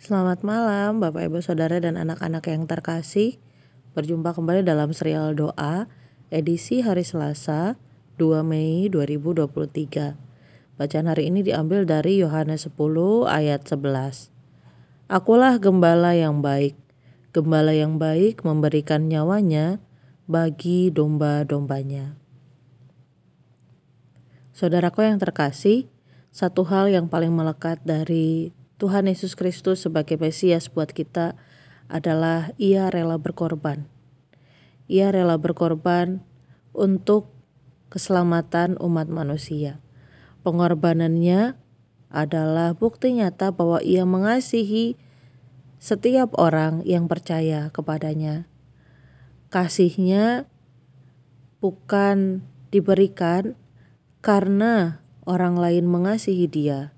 Selamat malam Bapak Ibu Saudara dan anak-anak yang terkasih. Berjumpa kembali dalam serial doa edisi hari Selasa 2 Mei 2023 Bacaan hari ini diambil dari Yohanes 10 ayat 11 Akulah gembala yang baik. Gembala yang baik memberikan nyawanya bagi domba-dombanya. Saudaraku yang terkasih, satu hal yang paling melekat dari Tuhan Yesus Kristus sebagai Mesias buat kita adalah ia rela berkorban. Ia rela berkorban untuk keselamatan umat manusia. Pengorbanannya adalah bukti nyata bahwa ia mengasihi setiap orang yang percaya kepadanya. Kasihnya bukan diberikan karena orang lain mengasihi dia,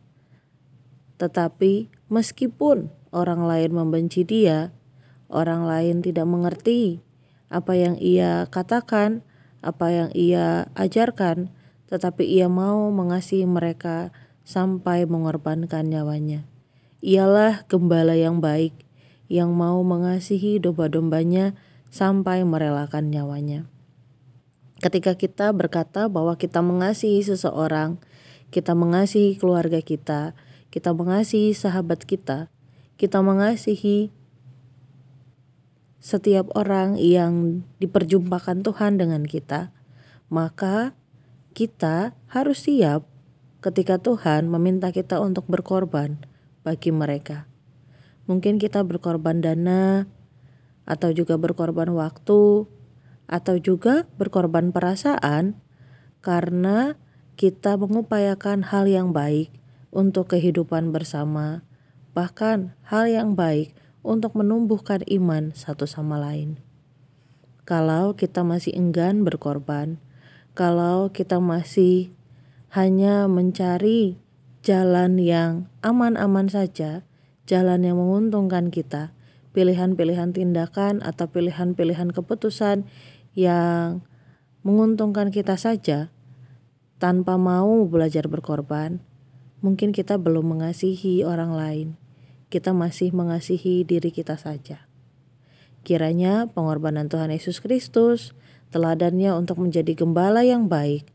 tetapi meskipun orang lain membenci dia, orang lain tidak mengerti apa yang ia katakan, apa yang ia ajarkan, tetapi ia mau mengasihi mereka sampai mengorbankan nyawanya. Ialah gembala yang baik yang mau mengasihi domba-dombanya sampai merelakan nyawanya. Ketika kita berkata bahwa kita mengasihi seseorang, kita mengasihi keluarga kita, kita mengasihi sahabat kita, kita mengasihi setiap orang yang diperjumpakan Tuhan dengan kita, maka kita harus siap ketika Tuhan meminta kita untuk berkorban bagi mereka. Mungkin kita berkorban dana, atau juga berkorban waktu, atau juga berkorban perasaan, karena kita mengupayakan hal yang baik untuk kehidupan bersama, bahkan hal yang baik untuk menumbuhkan iman satu sama lain. Kalau kita masih enggan berkorban, kalau kita masih hanya mencari jalan yang aman-aman saja, jalan yang menguntungkan kita, pilihan-pilihan tindakan atau pilihan-pilihan keputusan yang menguntungkan kita saja, tanpa mau belajar berkorban, Mungkin kita belum mengasihi orang lain, kita masih mengasihi diri kita saja. Kiranya pengorbanan Tuhan Yesus Kristus, teladannya untuk menjadi gembala yang baik,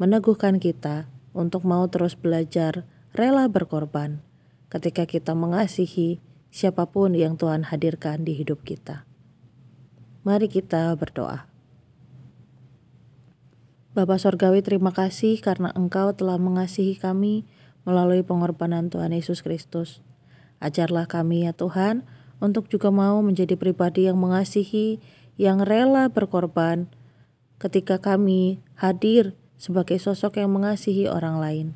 meneguhkan kita untuk mau terus belajar rela berkorban ketika kita mengasihi siapa pun yang Tuhan hadirkan di hidup kita. Mari kita berdoa. Bapa Sorgawi terima kasih karena Engkau telah mengasihi kami melalui pengorbanan Tuhan Yesus Kristus. Ajarlah kami ya Tuhan untuk juga mau menjadi pribadi yang mengasihi, yang rela berkorban ketika kami hadir sebagai sosok yang mengasihi orang lain.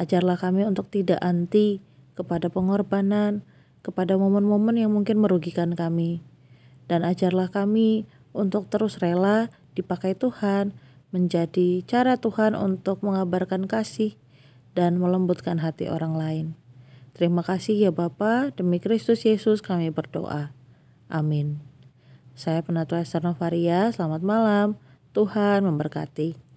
Ajarlah kami untuk tidak anti kepada pengorbanan, kepada momen-momen yang mungkin merugikan kami. Dan ajarlah kami untuk terus rela dipakai Tuhan, menjadi cara Tuhan untuk mengabarkan kasih dan melembutkan hati orang lain. Terima kasih ya Bapa, demi Kristus Yesus kami berdoa. Amin. Saya Penatua Esther Novaria, selamat malam. Tuhan memberkati.